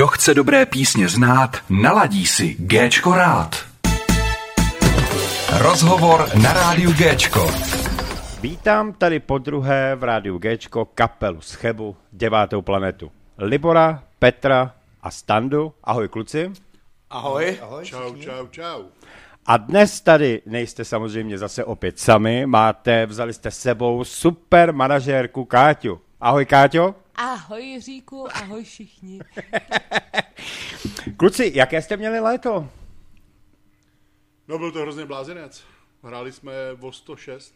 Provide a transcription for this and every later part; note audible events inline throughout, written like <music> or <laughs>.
Kdo chce dobré písně znát, naladí si Géčko rád. Rozhovor na rádiu Géčko. Vítám tady po druhé v rádiu Géčko kapelu z Chebu, devátou planetu. Libora, Petra a Standu. Ahoj kluci. Ahoj. Ahoj čau, čau, čau. A dnes tady nejste samozřejmě zase opět sami, máte, vzali jste sebou super manažérku Káťu. Ahoj Káťo. Ahoj Jiříku, ahoj všichni. <laughs> Kluci, jaké jste měli léto? No byl to hrozně blázinec. Hráli jsme o 106,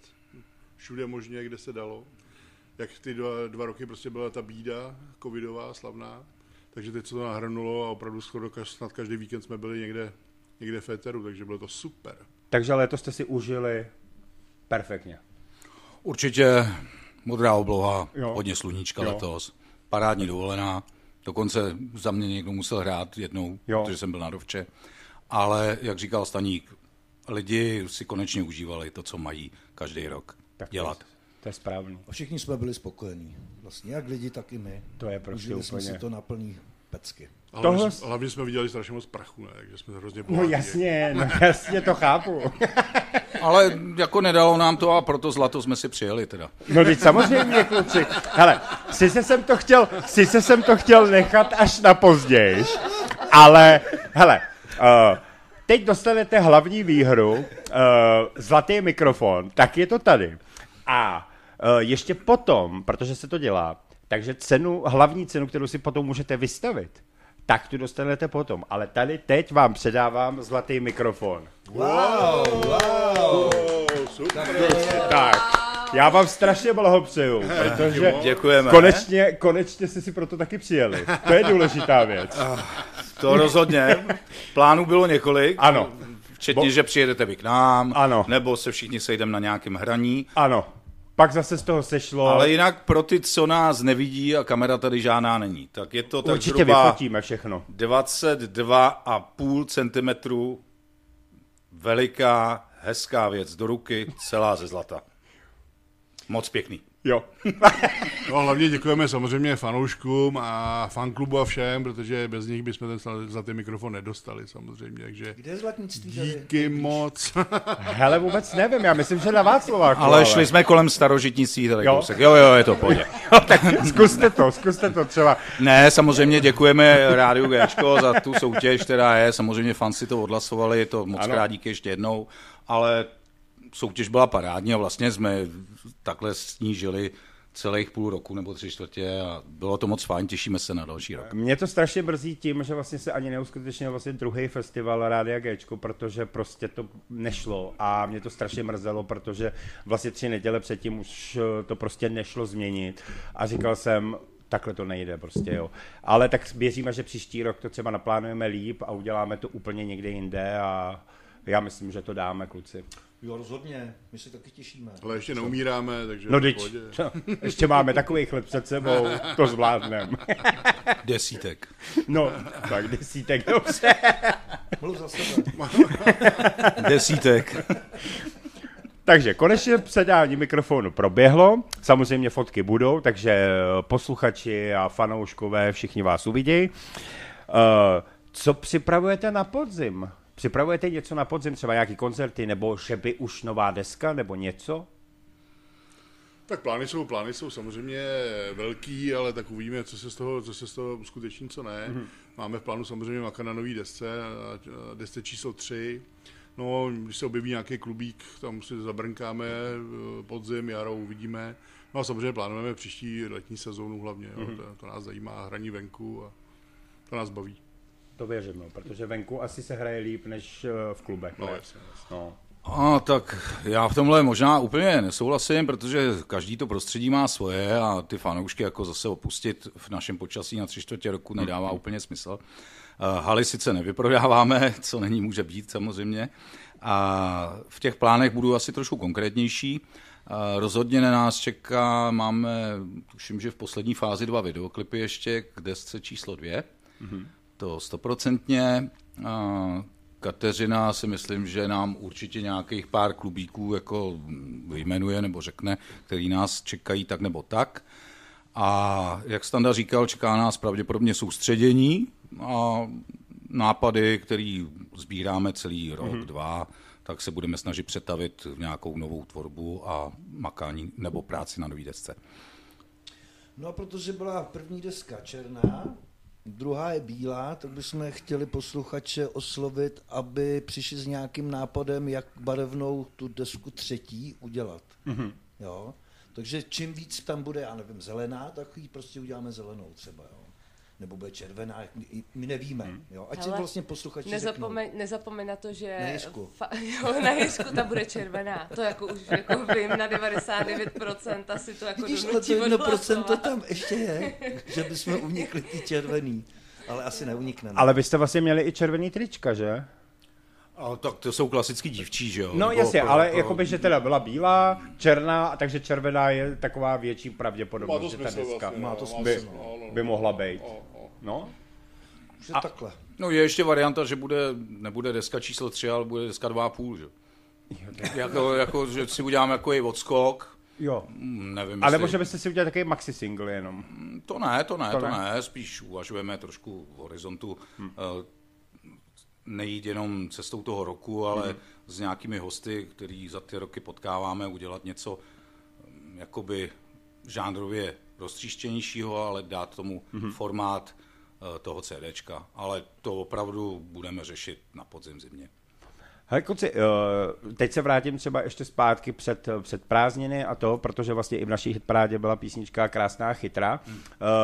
všude možně, kde se dalo. Jak ty dva, dva roky prostě byla ta bída covidová, slavná. Takže teď se to nahrnulo a opravdu skoro snad každý víkend jsme byli někde, někde v éteru, takže bylo to super. Takže léto jste si užili perfektně. Určitě modrá obloha, Jo. hodně sluníčka Jo. letos, parádní dovolená, dokonce za mě někdo musel hrát jednou, Jo. protože jsem byl na dovče. Ale, jak říkal Staník, lidi si konečně užívali to, co mají každý rok Tak to dělat. je- To je správný. A všichni jsme byli spokojení. Vlastně jak lidi, tak i my. To je prostě Užili jsme úplně- si to na plný pecky. A hlavně, Tohle- jsme, hlavně jsme viděli strašně moc prachu, ne? Takže jsme hrozně No bohatí. jasně, no jasně to chápu. <laughs> Ale jako nedalo nám to a proto zlato jsme si přijeli teda. No teď samozřejmě, kluci. Hele, sice jsem to chtěl, sice jsem to chtěl nechat až na později, ale, hele, uh, teď dostanete hlavní výhru, uh, zlatý mikrofon, tak je to tady. A uh, ještě potom, protože se to dělá, takže cenu, hlavní cenu, kterou si potom můžete vystavit, tak tu dostanete potom. Ale tady teď vám předávám zlatý mikrofon. Oh, super. Tak, já vám strašně blahopřeju, <laughs> protože Děkujeme. konečně, konečně jste si proto taky přijeli. To je důležitá věc. <laughs> To rozhodně. Plánů bylo několik. Ano. Včetně, Bo- že přijedete vy k nám, Ano. nebo se všichni sejdeme na nějakém hraní. Ano, pak zase z toho sešlo. Ale jinak pro ty, co nás nevidí a kamera tady žádná není, tak je to tak Určitě zhruba vyfotíme všechno. 22,5 cm veliká, hezká věc do ruky, celá ze zlata. Moc pěkný. Jo. <laughs> No a hlavně děkujeme samozřejmě fanouškům a fanklubu a všem, protože bez nich bychom ten sla- zlatý mikrofon nedostali samozřejmě, takže Kde je zlatnictví tady? díky moc. <laughs> Hele, vůbec nevím, já myslím, že na Václaváku. Ale šli jsme kolem starožitnictví tady Jo. kousek. Jo, jo, je to pohodě. <laughs> tak zkuste to, zkuste to třeba. Ne, samozřejmě děkujeme Rádiu Gčko za tu soutěž, která je. Samozřejmě fanci to odhlasovali, to moc Ano. krát díky ještě jednou, ale soutěž byla parádní a vlastně jsme takhle snížili celých půl roku nebo tři čtvrtě a bylo to moc fajn, těšíme se na další rok. Mě to strašně mrzí tím, že vlastně se ani neuskutečnil vlastně druhý festival Rádia Gčko, protože prostě to nešlo a mě to strašně mrzelo, protože vlastně tři neděle předtím už eh, to prostě nešlo změnit a říkal jsem, takhle to nejde prostě, jo. Ale tak věříme, že příští rok to třeba naplánujeme líp a uděláme to úplně někde jinde a já myslím, že to dáme, kluci. Jo, rozhodně. My se taky těšíme. Ale ještě neumíráme, takže No teď, pohodě. ještě máme takový chleb před sebou, to zvládneme. <laughs> Desítek. No, tak desítek, dobře. Mluv za sebe. <laughs> Desítek. Takže konečně předání mikrofonu proběhlo, samozřejmě fotky budou, takže posluchači a fanouškové všichni vás uvidějí. Eh, Co připravujete na podzim? Připravujete něco na podzim, třeba nějaký koncerty, nebo že by už nová deska, nebo něco? Tak plány jsou, plány jsou samozřejmě velký, ale tak uvidíme, co se z toho, co se z toho uskuteční, co ne. Mm-hmm. Máme v plánu samozřejmě makat na nový desce, a desce číslo 3. No, když se objeví nějaký klubík, tam si zabrnkáme eh, podzim, jaro, uvidíme. No a samozřejmě plánujeme příští letní sezónu hlavně, jo. Mhm. To, to nás zajímá, hraní venku a to nás baví. To věřím, no, protože venku asi se hraje líp než eh, v klubech. No, jasně, jasně. No. A tak já v tomhle možná úplně nesouhlasím, protože každý to prostředí má svoje a ty fanoušky jako zase opustit v našem počasí na tři čtvrtě roku nedává úplně smysl. Eh, Haly sice nevyprodáváme, <laughs> co není může být samozřejmě. A v těch plánech budu asi trošku konkrétnější. Eh, Rozhodně na nás čeká, máme, tuším, že v poslední fázi dva videoklipy ještě k desce číslo dvě. To stoprocentně. Kateřina si myslím, že nám určitě nějakých pár klubíků jako vyjmenuje nebo řekne, který nás čekají tak nebo tak. A jak Standa říkal, čeká nás pravděpodobně soustředění a nápady, který sbíráme celý rok, mm-hmm. dva, tak se budeme snažit přetavit v nějakou novou tvorbu a makání nebo práci na nový desce. No a protože byla první deska černá, druhá je bílá, tak bychom chtěli posluchače oslovit, aby přišli s nějakým nápadem, jak barevnou tu desku třetí udělat. Mm-hmm. Jo? Takže čím víc tam bude, já nevím, zelená, tak ji prostě uděláme zelenou třeba. Jo? Nebo bude červená, my nevíme. Jo? Ať si Hele, vlastně posluchači Nezapomeň, nezapomeň na to, že... Na Jiřku. Fa- <laughs> jo, na Jiřku ta bude červená. To jako už jako vím na 99% asi to jako Vidíš, ale to donutí jedno procento odhlasovat. tam ještě je, že bychom unikli ty červený. Ale asi neunikneme. Ale vy jste vlastně měli i červený trička, že? A tak to jsou klasický dívčí, že jo? No Nebo jasně, pro- ale pro- jakoby, že teda byla bílá, černá, a takže červená je taková větší Má pravděpodobnost, to že ta smysl deska vlastně. Má no, to by, smysl, no, no, by mohla být. no, no. No, Že takhle. No je ještě varianta, že bude, nebude deska číslo 3, ale bude deska 2,5, že? jako, jako, že si uděláme jako i odskok, jo. Hm, nevím, Ale jestli- možná byste si udělali takový maxi single jenom. To ne, to ne, To to, ne. ne. Spíš uvažujeme trošku v horizontu. Hmm. Nejít jenom cestou toho roku, ale hmm. s nějakými hosty, který za ty roky potkáváme, udělat něco hm, jakoby žánrově roztříštěnějšího, ale dát tomu hmm. formát eh, toho CDčka. Ale to opravdu budeme řešit na podzim zimě. Hele, kluci, uh, teď se vrátím třeba ještě zpátky před, před prázdniny a to, protože vlastně i v naší hitparádě byla písnička Krásná a chytrá. Uh,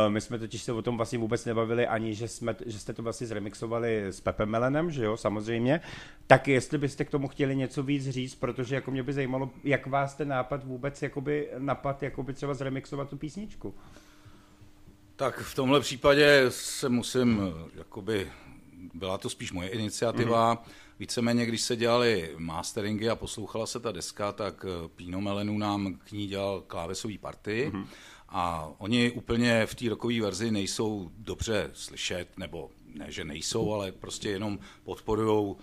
my jsme totiž se o tom vlastně vůbec nebavili ani, že, jsme, že jste to vlastně zremixovali s Pepem Melenem, že jo, samozřejmě. Tak jestli byste k tomu chtěli něco víc říct, protože jako mě by zajímalo, jak vás ten nápad vůbec jakoby napad, jakoby třeba zremixovat tu písničku. Tak v tomhle případě se musím, eh, jakoby, byla to spíš moje iniciativa. Mm-hmm. Víceméně, když se dělali masteringy a poslouchala se ta deska, tak eh, Pino Melenu nám k ní dělal klávesový party. Mm-hmm. A oni úplně v té rokové verzi nejsou dobře slyšet, nebo ne, že nejsou, ale prostě jenom podporují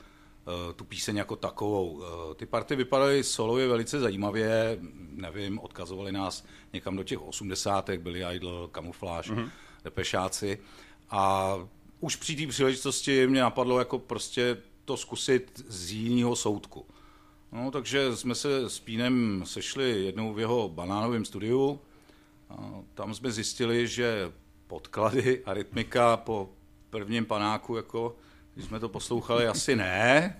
tu píseň jako takovou. Eh, Ty party vypadaly solově velice zajímavě, nevím, odkazovali nás někam do těch osmdesátek, byli Idol, Kamufláž, mm-hmm. Depešáci. A už při té příležitosti mě napadlo jako prostě to zkusit z jiného soudku. No, takže jsme se s Pínem sešli jednou v jeho banánovém studiu. A tam jsme zjistili, že podklady a rytmika po prvním panáku, jako když jsme to poslouchali, asi ne.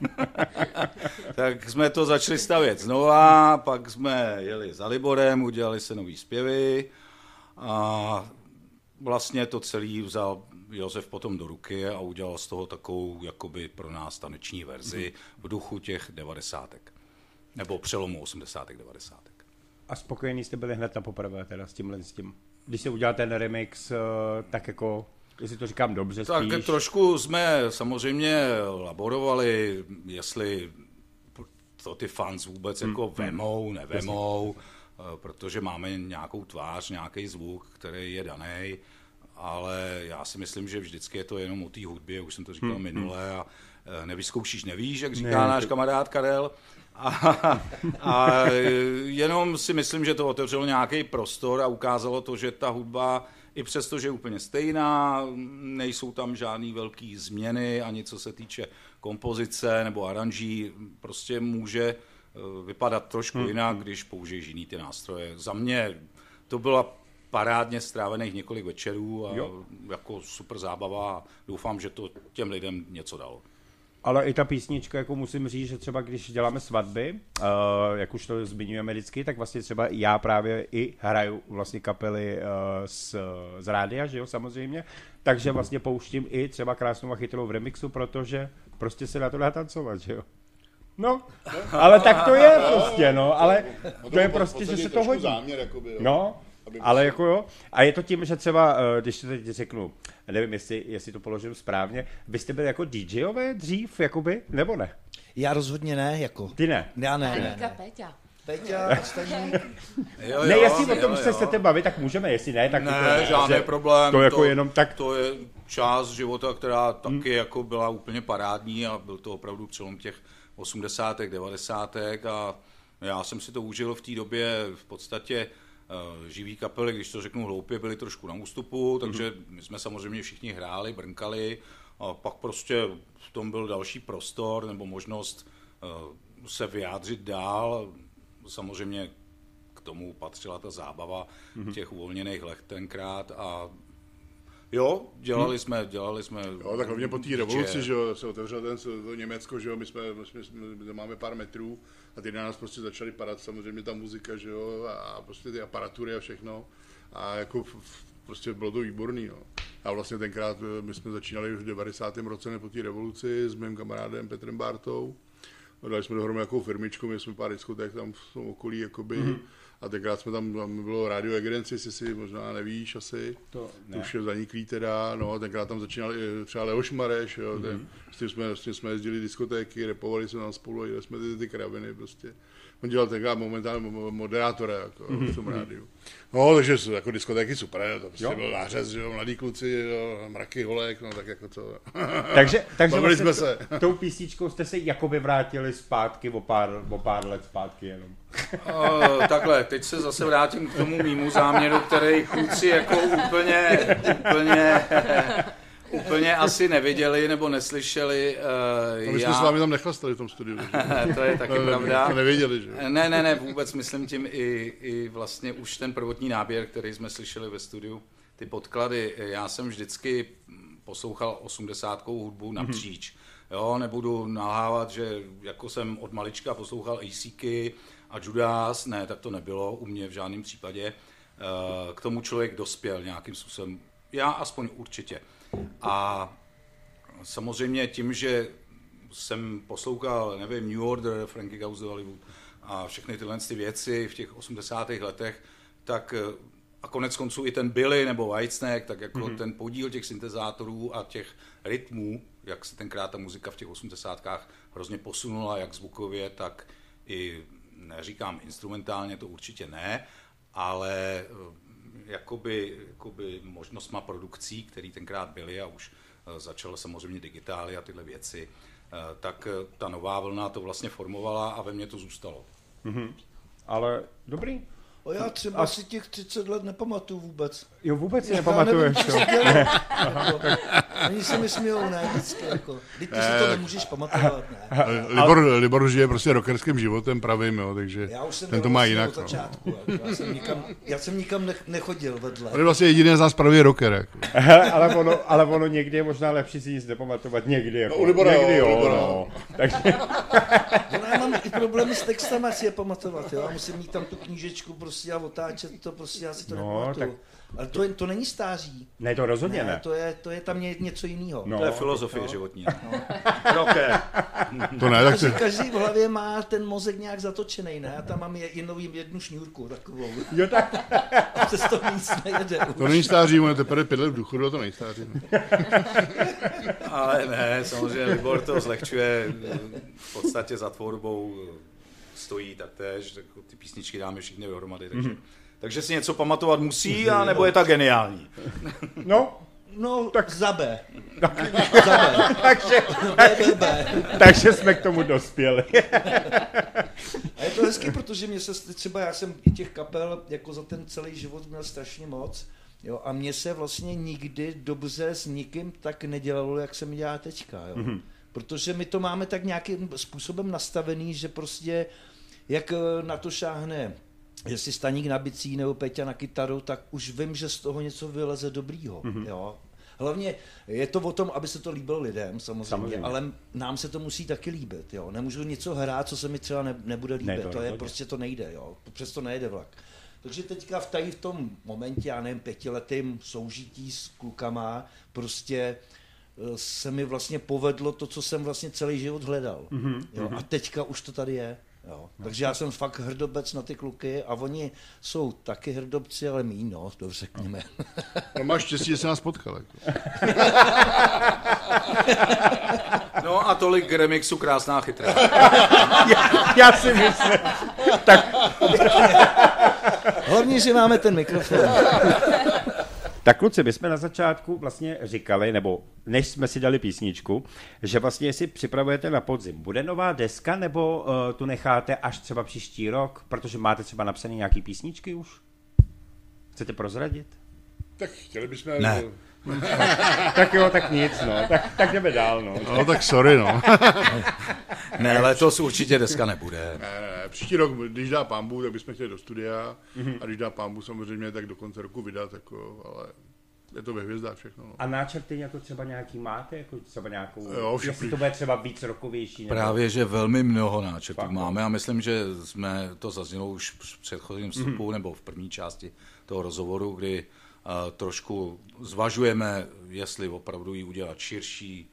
<laughs> tak jsme to začali stavět znova, pak jsme jeli za Liborem, udělali se nový zpěvy a vlastně to celý vzal Josef potom do ruky a udělal z toho takovou jakoby pro nás taneční verzi v duchu těch devadesátek. Nebo přelomu osmdesátek, devadesátek. A spokojení jste byli hned na poprvé teda s tímhle s tím. Když se udělal ten remix, eh, tak jako, jestli to říkám dobře Tak spíš. trošku jsme samozřejmě laborovali, jestli to ty fans vůbec jako vemou, nevemou, eh, protože máme nějakou tvář, nějaký zvuk, který je daný, ale já si myslím, že vždycky je to jenom o té hudbě, už jsem to říkal minule, a eh, nevyzkoušíš, nevíš, jak říká Ne, náš to- kamarád Karel. A, a jenom si myslím, že to otevřelo nějaký prostor a ukázalo to, že ta hudba, i přesto, že je úplně stejná, nejsou tam žádný velký změny, ani co se týče kompozice nebo aranží, prostě může eh, vypadat trošku jinak, když použiješ jiný ty nástroje. Za mě to byla parádně strávených několik večerů a Jo. jako super zábava a doufám, že to těm lidem něco dalo. Ale i ta písnička, jako musím říct, že třeba když děláme svatby, uh, jak už to zmiňujeme vždycky, tak vlastně třeba já právě i hraju vlastně kapely uh, z, z rádia, že jo, samozřejmě, takže vlastně pouštím i třeba krásnou a chytrou v remixu, protože prostě se na to dá tancovat, že jo. No, ale tak to je prostě, no, ale to je prostě, že se to hodí. záměr, jakoby, jo. No, ale jako jo. A je to tím, že třeba, eh, když to teď řeknu, nevím, jestli, jestli to položím správně, vy jste byli jako DJové dřív, jakoby, nebo ne? Já rozhodně ne, jako. Ty ne. Já ne, ne, ne. Péťa. Peťa, <laughs> ostatní. Jo, Ne, jo, jestli o jo, tom jo. se chcete bavit, tak můžeme, jestli ne, tak Ne, to, žádný že- problém. To jako jenom tak, To je část života, která taky jako byla úplně parádní a byl to opravdu přelom těch 80. 90. a já jsem si to užil v té době v podstatě živý kapely, když to řeknu hloupě, byly trošku na ústupu, takže my jsme samozřejmě všichni hráli, brnkali a pak prostě v tom byl další prostor nebo možnost uh, se vyjádřit dál. Samozřejmě k tomu patřila ta zábava těch uvolněných let tenkrát a Jo, dělali jsme, dělali jsme. Jo, tak hlavně po té revoluci, že jo, se otevřel ten to Německo, že jo, my jsme, my jsme, my máme pár metrů a ty na nás prostě začaly padat samozřejmě ta muzika, že jo, a prostě ty aparatury a všechno. A jako prostě bylo to výborný, no. A vlastně tenkrát eh, my jsme začínali už v 90. roce po té revoluci s mým kamarádem Petrem Bartou. Dali jsme dohromady nějakou firmičku, měli jsme pár diskoték tam v tom okolí, jakoby. Mm-hmm. A tenkrát jsme tam, tam bylo Radio Egerenci, jestli si možná nevíš asi. To ne. to už je zaniklý teda, no, a tenkrát tam začínal i třeba Leoš Mareš, jo, mm-hmm. s tím jsme, s tím jsme jezdili diskotéky, repovali jsme tam spolu, jeli jsme ty, ty kraviny prostě. On dělal tenkrát momentálně mo- moderátora jako, mm-hmm. v tom rádiu. No, takže jsou jako diskotéky super, to prostě Jo. byl nářez, že jo, mladí kluci, jo, mraky holek, no tak jako to. <laughs> Takže, takže vlastně jsme se. t- tou písničkou jste se jakoby vrátili zpátky o pár, o pár let zpátky jenom. <laughs> Uh, takhle, teď se zase vrátím k tomu mýmu záměru, který kluci jako úplně, úplně, <laughs> úplně asi neviděli nebo neslyšeli. Uh, my jsme s vámi tam nechlastali v tom studiu. <laughs> to je taky To pravda. nevěděli, že. Ne, ne, ne, vůbec myslím tím i, i vlastně už ten prvotní náběr, který jsme slyšeli ve studiu, ty podklady. Já jsem vždycky poslouchal osmdesátkou hudbu napříč. Jo, nebudu nalhávat, že jako jsem od malička poslouchal ACky a Judas, ne, tak to nebylo u mě v žádném případě. Eh, K tomu člověk dospěl nějakým způsobem. Já aspoň určitě. A samozřejmě tím, že jsem poslouchal, nevím, New Order, Frankie to Hollywood a všechny tyhle ty věci v těch 80. letech, tak eh, a konec konců i ten Billy nebo Whitesnake, tak jako mm-hmm. ten podíl těch syntezátorů a těch rytmů, jak se tenkrát ta muzika v těch 80. hrozně posunula, jak zvukově, tak i, neříkám instrumentálně, to určitě ne, ale eh, jakoby, jakoby možnostma produkcí, které tenkrát byly a už eh, začalo samozřejmě digitály a tyhle věci, eh, tak eh, ta nová vlna to vlastně formovala a ve mně to zůstalo. Ale dobrý. O já třeba si těch 30 let nepamatuju vůbec. Jo, vůbec si nepamatuješ, nevím, co <laughs> <laughs> Oni se mi smějou, ne, vždycky, jako. Teď ty si to nemůžeš pamatovat, ne. Libor, Libor žije prostě rockerským životem pravým, jo, takže Já už jsem ten to má byl jinak. Od No. začátku, jako. já, jsem nikam, já jsem nikam nech, nechodil vedle. On je vlastně jediný z nás pravý rocker. Jako. Ale ono, ale ono někdy je možná lepší si nic nepamatovat, někdy jako. No, u Libora jo, někdy u jo, Libora. no. Takže, <laughs> No, já mám i problémy s textama si je pamatovat, jo. Já musím mít tam tu knížečku prostě a otáčet to prostě, já si to No, nepamatuju. tak- Ale to, je, to není stáří. ne, to rozhodně Ne, ne. to je, to je tam ně, něco jiného. No. To je filozofie životní. <laughs> Rocker. To ne, tak Každý, každý v hlavě má ten mozek nějak zatočený, ne? Já tam mám je- jenom jednu šňůrku takovou. Jo, tak, A přes to nic nejde. to není stáří, on je teprve pět let v důchodu, a to není stáří. No. Ale ne, samozřejmě Libor to zlehčuje. V podstatě za tvorbou stojí taktéž, tak ty písničky dáme všichni dohromady, takže, takže si něco pamatovat musí, a nebo je tak geniální. no, No, tak za B. <laughs> za B. takže, B, B, B. takže jsme k tomu dospěli. A je to hezky, protože mě se třeba, já jsem i těch kapel jako za ten celý život měl strašně moc. Jo, a mně se vlastně nikdy dobře s nikým tak nedělalo, jak se mi dělá teďka. Jo. Mm-hmm. Protože my to máme tak nějakým způsobem nastavený, že prostě jak eh, na to šáhne jestli Staník na bicí nebo Peťa na kytaru, tak už vím, že z toho něco vyleze dobrýho. Mm-hmm. Jo. Hlavně je to o tom, aby se to líbilo lidem, samozřejmě, Samozřejmě. ale nám se to musí taky líbit. Jo. Nemůžu něco hrát, co se mi třeba ne, nebude líbit. Ne, to to, je prostě to nejde. Jo. Přesto nejde vlak. Takže teďka v tady v tom momentě, já nevím, pětiletým soužití s klukama, prostě eh, se mi vlastně povedlo to, co jsem vlastně celý život hledal. Mm-hmm. Jo, a teďka už to tady je. Jo. Takže já jsem fakt hrdobec na ty kluky a oni jsou taky hrdobci, ale mý, no, to řekněme. No, máš štěstí, že se nás potkal. Jako. <laughs> No a tolik k remixu Krásná chytrá. <laughs> Já si myslím. Tak, Hlavně, že máme ten mikrofon. Tak kluci, my jsme na začátku vlastně říkali, nebo než jsme si dali písničku, že vlastně si připravujete na podzim. Bude nová deska, nebo uh, tu necháte až třeba příští rok, protože máte třeba napsané nějaký písničky už? Chcete prozradit? Tak chtěli bychom... Ne. <laughs> Tak jo, tak nic, no. Tak, tak jdeme dál, no. No tak sorry, no. <laughs> Ne, letos určitě deska nebude. Ne, ne, ne. Příští rok, když dá pambu, tak bychom chtěli do studia. A když dá pambu samozřejmě, tak do konce roku vydat, jako, ale je to ve hvězdách všechno. No. A náčrty jako třeba nějaký máte? Jako třeba nějakou, Jo, jestli to bude třeba víc rokovější? Nebo... Právě, že velmi mnoho náčrtů Fakt, máme a myslím, že jsme to zaznělo už v předchozím vstupu nebo v první části toho rozhovoru, kdy uh, trošku zvažujeme, jestli opravdu ji udělat širší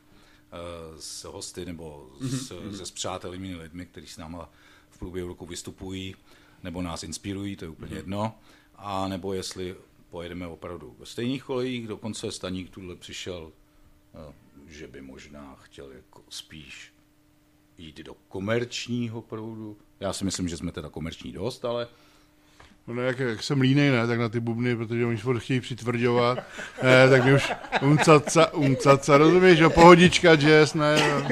uh, s hosty nebo s, se spřátelými lidmi, kteří s náma v průběhu roku vystupují nebo nás inspirují, to je úplně jedno, a nebo jestli pojedeme opravdu ve stejných kolejích, dokonce Staník tuhle přišel, uh, že by možná chtěl jako spíš jít do komerčního proudu. Já si myslím, že jsme teda komerční dost, ale No, jak, jak jsem línej, ne, tak na ty bubny, protože oni furt chtějí přitvrdovat, ne, tak mi už umcaca, umcaca, rozumíš, jo, pohodička, jazz, ne, no.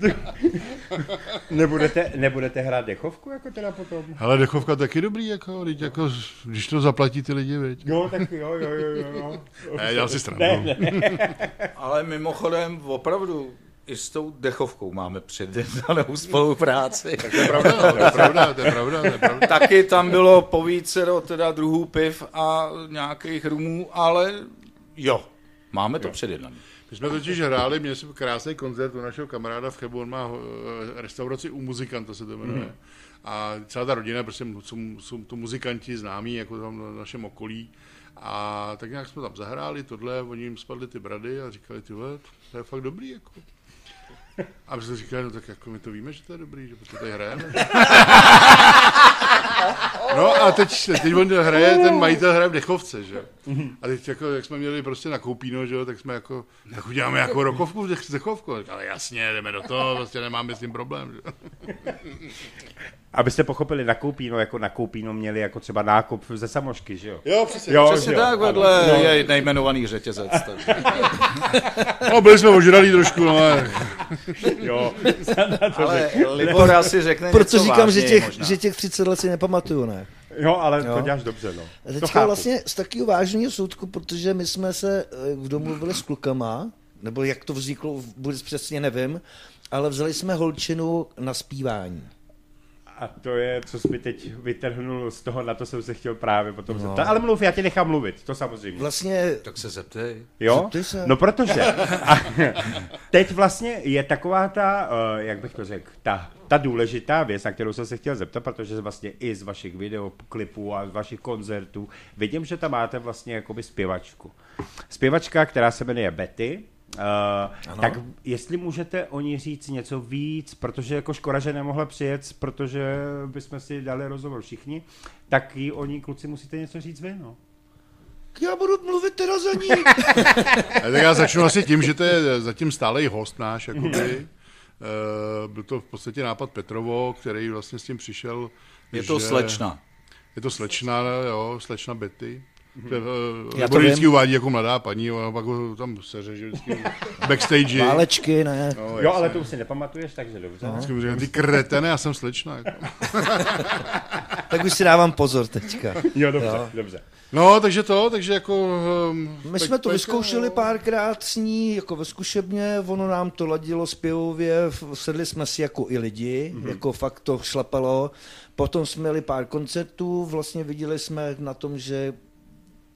<laughs> <laughs> Nebudete, nebudete hrát dechovku jako teda potom? Ale dechovka taky dobrý, jako, teď jako, když to zaplatí ty lidi, veď. Jo, tak jo, jo, jo, jo. jo. Ne, já si stranu. Ne, ne. <laughs> Ale mimochodem opravdu i s tou dechovkou máme předjednanou spolupráci. To je pravda, <laughs> to je pravda, to je pravda, to je pravda. Taky tam bylo po vícero teda druhů piv a nějakých rumů, ale jo, máme to předjednané. My jsme totiž hráli, měli jsme krásný koncert u našeho kamaráda v Chebu, on má eh, restauraci u muzikanta, se to jmenuje. A celá ta rodina, prostě jsou, jsou to muzikanti známí, jako tam na našem okolí. A tak nějak jsme tam zahráli tohle, oni jim spadly ty brady a říkali, ty vole, to je fakt dobrý, jako. A my jsme říkali, no tak jako my to víme, že to je dobrý, že prostě tady hrajeme. <laughs> No a teď, teď on hraje, ten majitel hraje v dechovce, že. A teď jako, jak jsme měli prostě na koupíno, že jo, tak jsme jako, tak uděláme jako rokovku v dech- dechovku. Ale jasně, jdeme do toho, prostě nemáme s tím problém, že. Abyste pochopili, na Koupíno, jako na Koupíno měli jako třeba nákup ze samošky, že jo? Jo, přesně. Jo, Přesně že jo, tak, vedle No. je nejmenovaný řetězec. Takže. <laughs> No, byli jsme ožralí trošku, no, ale <laughs> Jo, <laughs> Ale Libor asi řekne Proto něco říkám, že vážněji těch, možná. že těch 30 let si nepamatuju, ne? jo ale Jo. to děláš dobře, no. A To teďka chápu. vlastně z takového vážného soudku, protože my jsme se eh, domluvili s klukama, nebo jak to vzniklo, vůbec přesně nevím, ale vzali jsme holčinu na zpívání. A to je, co jsi mi teď vytrhnul z toho, na to jsem se chtěl právě potom No. zeptat. Ale mluv, já tě nechám mluvit, to samozřejmě. Vlastně Tak se zeptej. Jo? Zeptej se. No protože a, teď vlastně je taková ta, uh, jak bych to řekl, ta, ta důležitá věc, na kterou jsem se chtěl zeptat, protože vlastně i z vašich videoklipů a z vašich koncertů vidím, že tam máte vlastně jakoby zpěvačku. Zpěvačka, která se jmenuje Betty, Uh, tak jestli můžete o ní říct něco víc, protože jako škoda, že nemohla přijet, protože bychom si dali rozhovor všichni, tak jí o ní kluci musíte něco říct vy, no. já budu mluvit teda za ní. <laughs> A tak já začnu asi tím, že to je zatím stálej host náš, jakoby. Uh, byl to v podstatě nápad Petrovo, který vlastně s tím přišel. Je to že- slečna. Je to slečna, jo, slečna Betty. Já Já to vždycky uvádí jako mladá paní, ona pak ho tam seře, že vždycky backstage. Válečky, ne. No, Jo, ale to už si nepamatuješ, takže dobře. Vždycky mu říkám, ty kretene, já jsem slečna. Jako. <laughs> Tak už si dávám pozor teďka. Jo, dobře, Jo. dobře. No, takže to, takže jako... Um, My jsme to vyzkoušeli párkrát s ní, jako ve zkušebně, ono nám to ladilo zpěvově, sedli jsme si jako i lidi, mm-hmm. jako fakt to šlapalo. Potom jsme měli pár koncertů, vlastně viděli jsme na tom, že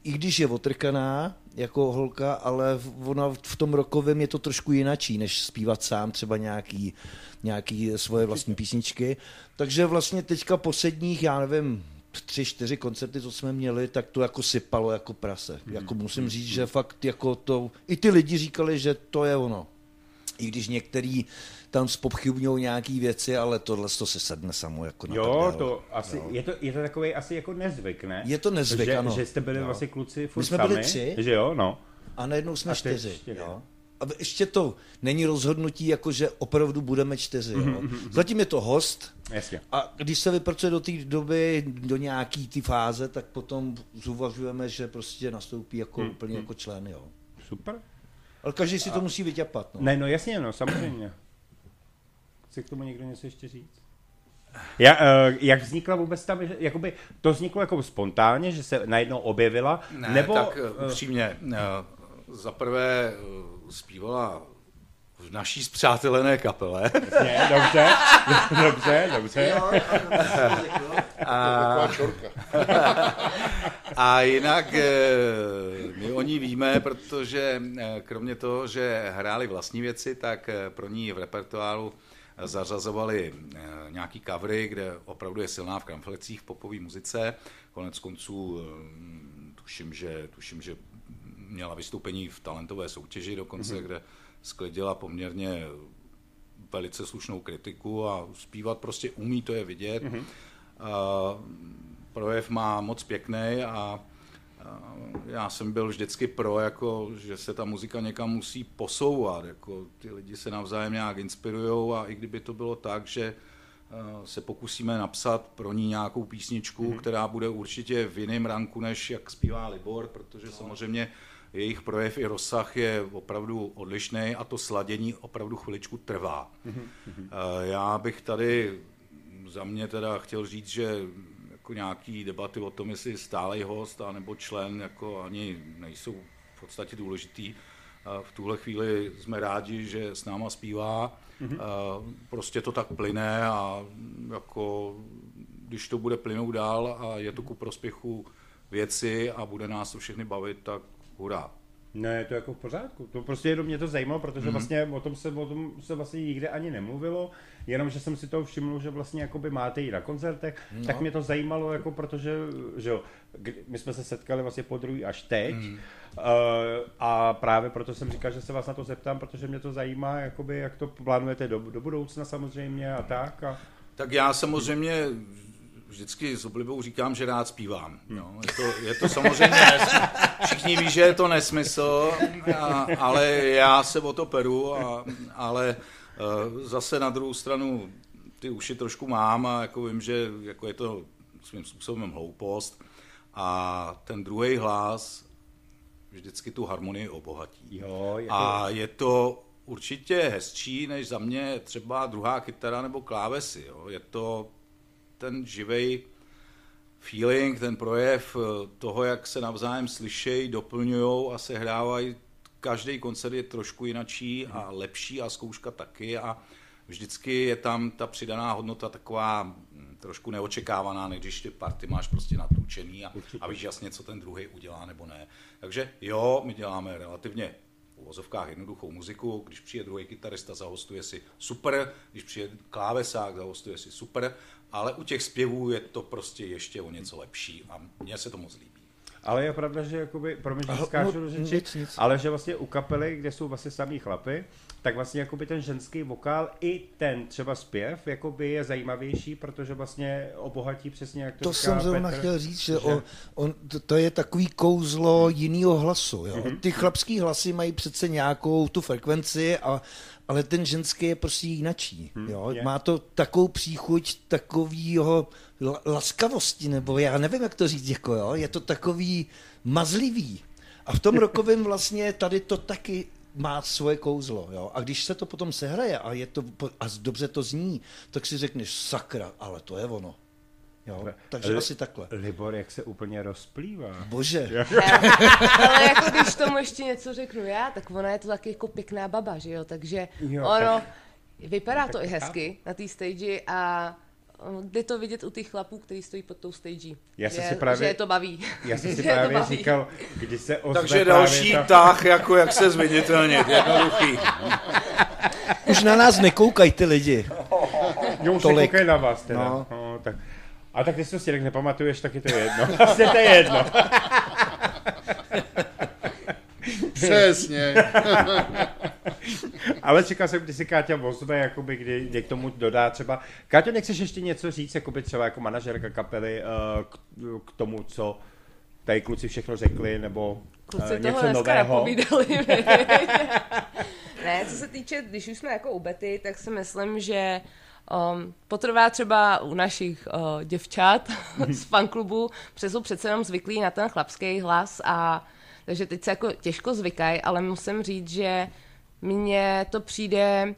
i když je otrkaná jako holka, ale ona v tom rokovém je to trošku jinačí, než zpívat sám třeba nějaký, nějaký svoje vlastní písničky. Takže vlastně teďka posledních, já nevím, tři, čtyři koncerty, co jsme měli, tak to jako sypalo jako prase. Jako musím říct, že fakt jako to, i ty lidi říkali, že to je ono. I když některý tam spopchybňují nějaký věci, ale tohle to se sedne samo jako na Jo, prdel. to asi, je to, je to takový asi jako nezvyk, ne? Je to nezvyk, že, ano. Že jste byli Jo. vlastně kluci furt My jsme sami, byli tři. Že jo, no. A najednou jsme A čtyři. čtyři. Jo. A ještě to není rozhodnutí, jako že opravdu budeme čtyři. Mhm, Jo. Zatím je to host. Jasně. A když se vypracuje do té doby, do nějaký té fáze, tak potom zúvažujeme, že prostě nastoupí jako Mhm, úplně jako člen. Jo. Super. Ale každý si to musí vyťapat. No. Ne, no jasně, no, samozřejmě. <clears throat> Chce k tomu někdo něco ještě říct? Ja, uh, jak vznikla vůbec tam, jakoby to vzniklo jako spontánně, že se najednou objevila? Ne, nebo, tak uh, upřímně, uh, za prvé uh, zpívala v naší zpřátelené kapele. Ne, dobře, dobře, dobře. A, a jinak my o ní víme, protože kromě toho, že hráli vlastní věci, tak pro ní v repertoáru zařazovali nějaký covery, kde opravdu je silná v kramflecích v popové muzice. Konec konců tuším, že, tuším, že měla vystoupení v talentové soutěži dokonce, mm-hmm. kde sklidila poměrně velice slušnou kritiku a zpívat prostě umí, to je vidět. Mm-hmm. Uh, projev má moc pěkný a já jsem byl vždycky pro, jako, že se ta muzika někam musí posouvat. Jako, ty lidi se navzájem nějak inspirují a i kdyby to bylo tak, že se pokusíme napsat pro ní nějakou písničku, mm-hmm. která bude určitě v jiném ranku, než jak zpívá Libor, protože no. samozřejmě jejich projev i rozsah je opravdu odlišný a to sladění opravdu chviličku trvá. Mm-hmm. Já bych tady za mě teda chtěl říct, že jako nějaký debaty o tom, jestli stálej host a nebo člen, jako ani nejsou v podstatě důležitý. V tuhle chvíli jsme rádi, že s náma zpívá. Mm-hmm. Prostě to tak plyne a jako když to bude plynout dál a je to ku prospěchu věci a bude nás to všechny bavit, tak hurá. Ne, je to jako v pořádku. To prostě jenom mě to zajímalo, protože mm. vlastně o tom, se, o tom se vlastně nikde ani nemluvilo, jenom že jsem si to všiml, že vlastně jakoby máte i na koncertech, no. tak mě to zajímalo, jako protože, že jo, my jsme se setkali vlastně po druhý až teď mm. uh, a právě proto jsem říkal, že se vás na to zeptám, protože mě to zajímá, jakoby, jak to plánujete do, do budoucna samozřejmě a tak. A... Tak já samozřejmě vždycky s oblibou říkám, že rád zpívám. No, je, to, je to samozřejmě, všichni ví, že je to nesmysl, a, ale já se o to peru, a, ale uh, zase na druhou stranu ty uši trošku mám a jako vím, že jako je to svým způsobem hloupost a ten druhý hlas vždycky tu harmonii obohatí. Jo, je to... A je to určitě hezčí, než za mě třeba druhá kytara nebo klávesy. Jo. Je to ten živej feeling, ten projev eh, toho, jak se navzájem slyšejí, doplňují a sehrávají. Každý koncert je trošku jinačí a lepší a zkouška taky a vždycky je tam ta přidaná hodnota taková hm, trošku neočekávaná, než když ty party máš prostě natlučený a, a víš jasně, co ten druhý udělá nebo ne. Takže jo, my děláme relativně uvozovkách jednoduchou muziku, když přijde druhý kytarista, zahostuje si super, když přijde klávesák, zahostuje si super, ale u těch zpěvů je to prostě ještě o něco lepší a mně se to moc líbí. Ale je pravda, že jakoby, promiň, že skáču no, do řeči, nic, nic. ale že vlastně u kapely, kde jsou vlastně samý chlapy, tak vlastně jakoby ten ženský vokál i ten třeba zpěv jakoby je zajímavější, protože vlastně obohatí přesně jak to To jsem zrovna Petr, chtěl říct, že, že... On, on, to, to je takový kouzlo jiného hlasu. Jo? Mm-hmm. Ty chlapský hlasy mají přece nějakou tu frekvenci a ale ten ženský je prostě jinačí. Hmm, jo? Je. Má to takovou příchuť takovýho laskavosti, nebo já nevím, jak to říct, jako, jo? je to takový mazlivý. A v tom <laughs> rokovém vlastně tady to taky má svoje kouzlo. Jo? A když se to potom sehraje a, je to, a dobře to zní, tak si řekneš, sakra, ale to je ono. Jo, takže Li, asi takhle. Libor, jak se úplně rozplývá. Bože. <laughs> Ale jako když tomu ještě něco řeknu já, tak ona je to taky jako pěkná baba, že jo, takže jo, ono, tak, vypadá to i hezky na té stage a jde to vidět u těch chlapů, kteří stojí pod tou stage. Já jsem si právě, že je to baví. Já jsem <laughs> si právě říkal, když se ozve Takže další ta... tah, jako jak se zviditelnit, <laughs> jednoduchý. Už na nás nekoukají ty lidi. <laughs> Jo, už Tolik. na vás teda. No. No, tak. A tak když to si tak nepamatuješ, tak je to jedno. Vlastně to je jedno. Přesně. Ale čekal jsem, kdy si Káťa ozve, jakoby, kdy, kdy k tomu dodá třeba. Káťo, nechceš ještě něco říct, jakoby třeba jako manažerka kapely uh, k, k, tomu, co tady kluci všechno řekli, nebo Kluci uh, něco nového? <laughs> <laughs> ne, co se týče, když už jsme jako u Betty, tak si myslím, že Um, potrvá třeba u našich uh, děvčat z fanklubu, protože jsou přece jenom zvyklí na ten chlapský hlas a takže teď se jako těžko zvykají, ale musím říct, že mně to přijde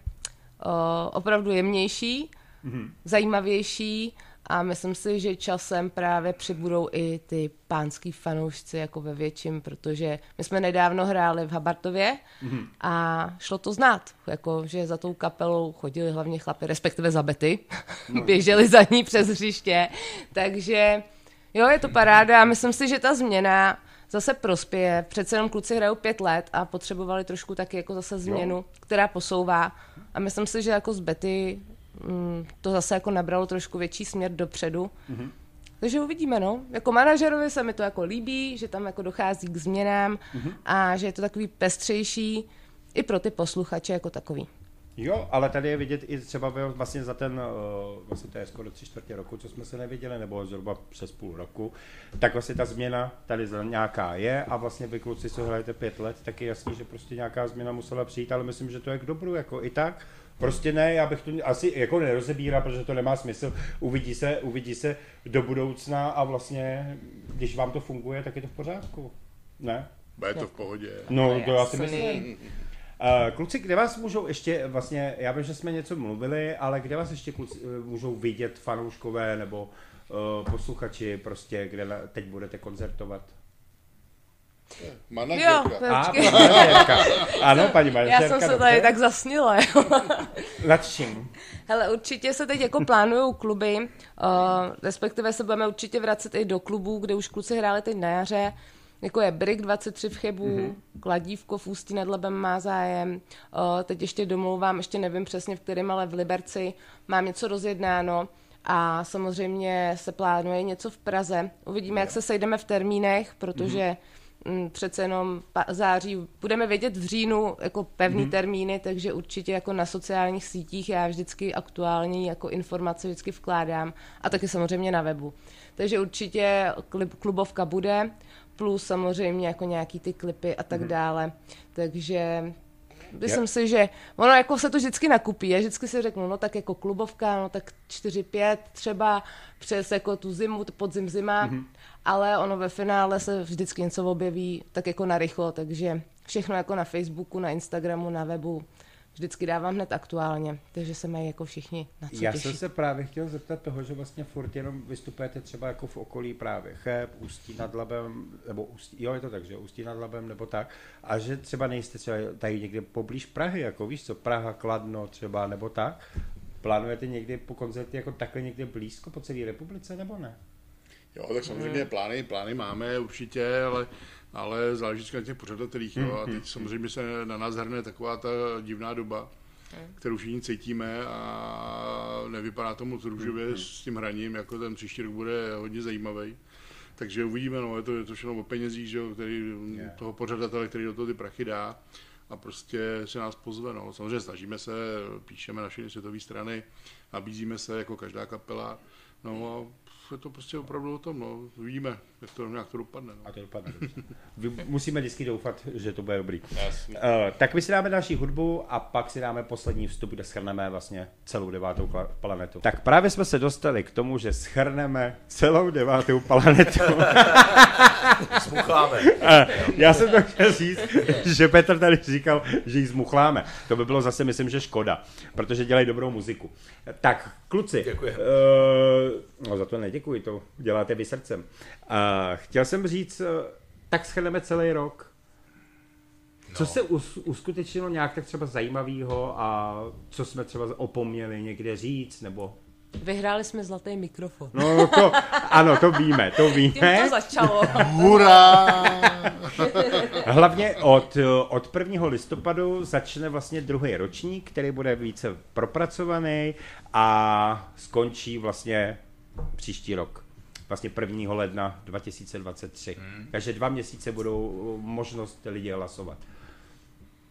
uh, opravdu jemnější mm-hmm. zajímavější a myslím si, že časem právě přibudou i ty pánský fanoušci jako ve větším, protože my jsme nedávno hráli v Habartově mm-hmm. a šlo to znát, jako že za tou kapelou chodili hlavně chlapy, respektive za Betty, no. <laughs> běželi za ní přes hřiště, takže jo, je to paráda a myslím si, že ta změna zase prospěje. Přece jenom kluci hrajou pět let a potřebovali trošku taky jako zase změnu, jo. která posouvá. A myslím si, že jako z Betty mm, to zase jako nabralo trošku větší směr dopředu. Mm-hmm. Takže uvidíme, no. Jako manažerovi se mi to jako líbí, že tam jako dochází k změnám mm-hmm. a že je to takový pestřejší i pro ty posluchače jako takový. Jo, ale tady je vidět i třeba vlastně za ten, vlastně to je skoro tři čtvrtě roku, co jsme se neviděli, nebo zhruba přes půl roku, tak vlastně ta změna tady nějaká je a vlastně vy kluci, co hrajete pět let, tak je jasný, že prostě nějaká změna musela přijít, ale myslím, že to je k dobru, jako i tak. Prostě ne, já bych to asi jako nerozebíral, protože to nemá smysl. Uvidí se, uvidí se do budoucna a vlastně, když vám to funguje, tak je to v pořádku. Ne? Bude to v pohodě. No, to já si myslím. Uh, kluci, kde vás můžou ještě, vlastně, já vím, že jsme něco mluvili, ale kde vás ještě kluci uh, můžou vidět fanouškové nebo uh, posluchači, prostě, kde na, teď budete koncertovat? Manažerka. Jo, A, manažerka. Ano, paní manažerka. Já jsem se dobře. tady tak zasnila. Nad čím? Hele, určitě se teď jako plánují kluby, uh, respektive se budeme určitě vracet i do klubů, kde už kluci hráli teď na jaře jako je Brick 23 v Chebu, mm-hmm. Kladívko v Ústí nad Labem má zájem, o, teď ještě domlouvám, ještě nevím přesně v kterém, ale v Liberci mám něco rozjednáno a samozřejmě se plánuje něco v Praze. Uvidíme, jak se sejdeme v termínech, protože mm-hmm. přece jenom září, budeme vědět v říjnu jako pevný mm-hmm. termíny, takže určitě jako na sociálních sítích já vždycky aktuální jako informace vždycky vkládám a taky samozřejmě na webu. Takže určitě klubovka bude plus samozřejmě jako nějaký ty klipy a tak mm. dále. Takže myslím si, že ono jako se to vždycky nakupí. Já vždycky si řeknu, no tak jako klubovka, no tak 4-5 třeba přes jako tu zimu, podzim zima, mm-hmm. ale ono ve finále se vždycky něco objeví tak jako narychlo, takže všechno jako na Facebooku, na Instagramu, na webu vždycky dávám hned aktuálně, takže se mají jako všichni na co Já těšit. jsem se právě chtěl zeptat toho, že vlastně furt jenom vystupujete třeba jako v okolí právě Cheb, Ústí nad Labem, nebo Ústí, jo je to tak, že Ústí nad Labem, nebo tak, a že třeba nejste třeba tady někde poblíž Prahy, jako víš co, Praha, Kladno třeba, nebo tak. Plánujete někdy po koncerty jako takhle někde blízko po celé republice, nebo ne? Jo, tak samozřejmě plány, plány máme určitě, ale ale záleží na těch pořadatelích. Jo? A teď mhm. samozřejmě se na nás hrne taková ta divná doba, kterou všichni cítíme a nevypadá to moc růžově s tím hraním, jako ten příští rok bude hodně zajímavý. Takže uvidíme, no, je to, je to všechno o penězích, že, který, yeah. toho pořadatele, který do toho ty prachy dá a prostě se nás pozve. No. Samozřejmě snažíme se, píšeme naše světové strany, nabízíme se jako každá kapela, no a je to prostě opravdu o tom, no. Víme, jak to nějak to dopadne. No. A to dopadne Musíme vždycky doufat, že to bude dobrý. Uh, tak my si dáme další hudbu a pak si dáme poslední vstup, kde schrneme vlastně celou devátou planetu. Tak právě jsme se dostali k tomu, že schrneme celou devátou planetu. <laughs> Smuchláme. Uh, já jsem to chtěl říct, že Petr tady říkal, že ji zmuchláme. To by bylo zase, myslím, že škoda, protože dělají dobrou muziku. Tak, kluci. Děkuji. Uh, no za to neděkuji, to děláte vy srdcem. Uh, chtěl jsem říct, uh, tak schrneme celý rok. No. Co se us, uskutečnilo nějak tak třeba zajímavého a co jsme třeba opomněli někde říct, nebo Vyhráli jsme zlatý mikrofon. No to, ano, to víme, to víme. Tím to začalo. Hurá! Hlavně od, od 1. listopadu začne vlastně druhý ročník, který bude více propracovaný a skončí vlastně příští rok. Vlastně 1. ledna 2023. Hmm. Takže dva měsíce budou možnost lidi hlasovat.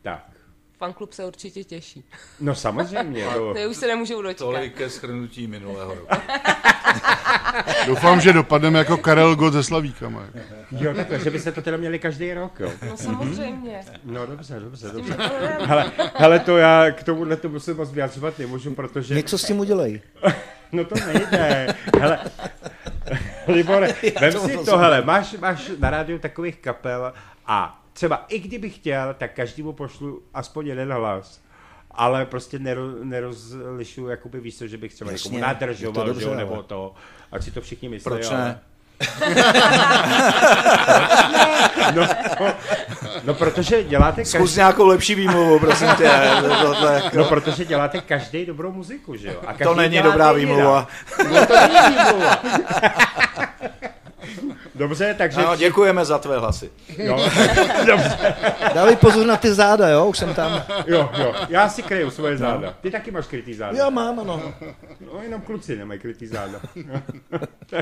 Tak fanklub se určitě těší. No samozřejmě. To, to už se nemůžou dočkat. Tolik ke schrnutí minulého roku. <laughs> Doufám, že dopadneme jako Karel Gott se Slavíkama. Jo, takhle, že byste to teda měli každý rok, jo. No samozřejmě. No dobře, dobře, dobře. Hele, hele, to já k tomuhle to musím moc vyjadřovat nemůžu, protože... Něco s tím udělej. <laughs> no to nejde. Hele, <laughs> Libore, <laughs> vem si to, hele, máš, máš na rádiu takových kapel a třeba i kdybych chtěl, tak každému pošlu aspoň jeden hlas. ale prostě nero, nerozlišuju, jakoby víš co, že bych třeba Jasně, někomu nadržoval, to dobře, že nebo to, ať si to všichni myslí. Proč ale... ne? No, no, protože děláte Zkus každý, nějakou lepší výmluvu, prosím tě. Tohle, <laughs> jako- no, protože děláte každý dobrou muziku, že jo? A každý to není dobrá výmluva. No to není výmluva. <laughs> Dobře, takže... Ano, děkujeme za tvé hlasy. Jo, <laughs> dobře, Dávej pozor na ty záda, jo, už jsem tam. jo, jo, já si kryju svoje záda. Ty taky máš krytý záda. Jo, mám, ano. No, jenom kluci nemají krytý záda. <laughs>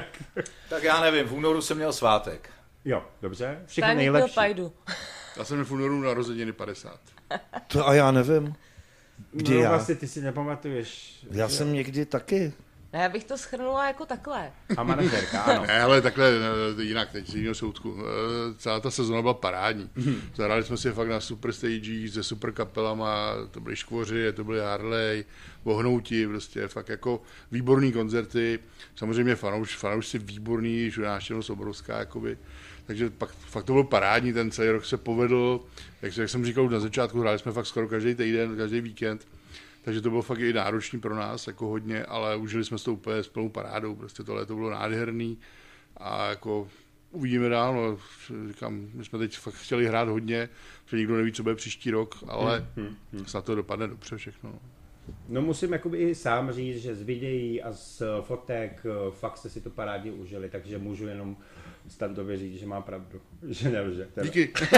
Tak já nevím, v únoru jsem měl svátek. Jo, dobře, všechno byl nejlepší. pajdu. Já jsem měl v únoru narozeniny 50. To a já nevím. Kdy no, já? vlastně ty si nepamatuješ. Já jsem někdy taky. No, já bych to schrnula jako takhle. A manažerka, ano. Ne, ale takhle eh, jinak teď z jiného soudku. Eh, Celá ta sezona byla parádní. Zahrali jsme si fakt na super stagech se super kapelama, to byly Škvoři, to byly Harley, Vohnouti, prostě fakt jako výborný koncerty. Samozřejmě fanouš, fanoušci výborný, že návštěvnost obrovská, jakoby. Takže pak, fakt to byl parádní, ten celý rok se povedl. Jak, jak jsem říkal už na začátku, hráli jsme fakt skoro každý týden, každý víkend. Takže to bylo fakt i náročný pro nás, jako hodně, ale užili jsme to úplně s plnou parádou, prostě tohle to bylo nádherný a jako uvidíme dál, no, říkám, my jsme teď fakt chtěli hrát hodně, že nikdo neví, co bude příští rok, ale snad to dopadne dobře všechno. no. No musím jakoby i sám říct, že z videí a z fotek eh, fakt jste si to parádně užili, takže můžu jenom Standově říct, že má pravdu, <laughs> že nelže. Teda. Díky. <laughs>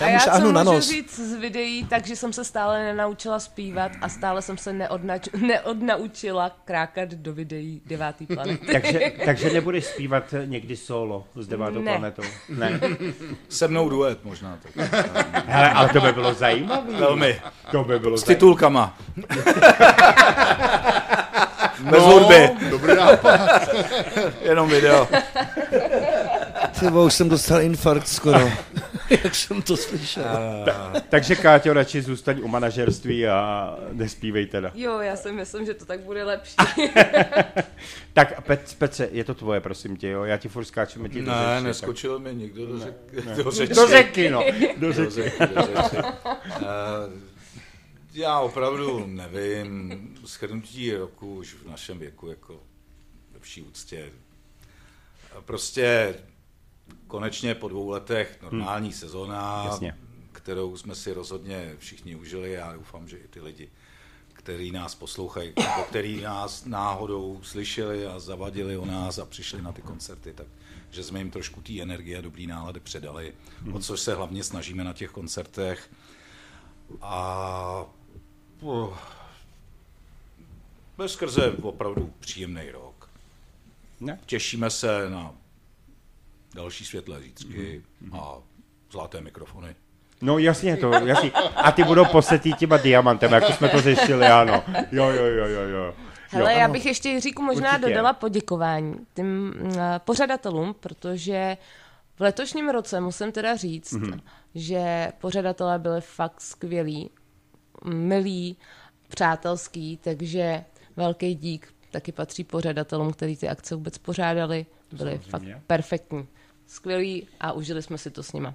A já co šáhnu na můžu nos. říct z videí, takže jsem se stále nenaučila zpívat a stále jsem se neodnač, <laughs> neodnaučila krákat do videí devátý planety. Takže, takže nebudeš zpívat někdy solo s devátou Ne. planetou? Ne. Se mnou duet možná. Tak. Hele, ale to by bylo zajímavé. Velmi. To by bylo S zajímavé. titulkama. <laughs> Bez hudby, Dobrý nápad. <laughs> jenom video. Ty vole, už jsem dostal infarkt skoro. <laughs> Jak jsem to slyšel. Takže Káťo, radši zůstaň u manažerství a nespívej teda. Jo, já si myslím, že to tak bude lepší. Tak Pet, Petře, je to tvoje, prosím tě, jo? Já ti furt skáčeme ti do Ne, řeči, neskočil mi nikdo do, řek, do tak- řeči. Do řeky, no. Do Do řeky. do řeči. Eh, Já opravdu nevím, schrnutí roku už v našem věku jako ve vší úctě. Prostě konečně po dvou letech normální sezóna, Jasně. kterou jsme si rozhodně všichni užili. Já doufám, že i ty lidi, který nás poslouchají, nebo který nás náhodou slyšeli a zavadili o nás a přišli na ty koncerty, tak že jsme jim trošku té energie a dobrý nálady předali, o což se hlavně snažíme na těch koncertech. A bez skrze opravdu příjemný rok. Ne? Těšíme se na další světlé zítřky a zlaté mikrofony. No jasně, to, jasně. A ty budou posetý těma diamantem, jako jsme to zjistili, ano. Jo, jo, jo, jo, jo. Hele, jo. já bych ještě Jiříku možná Určitě. dodala poděkování těm mm, pořadatelům, protože v letošním roce musím teda říct, Mhm. mm-hmm. že pořadatelé byli fakt skvělí, milí, přátelský, takže velký dík taky patří pořadatelům, kteří ty akce vůbec pořádali. Byli fakt samozřejmě. perfektní, skvělí a užili jsme si to s nima.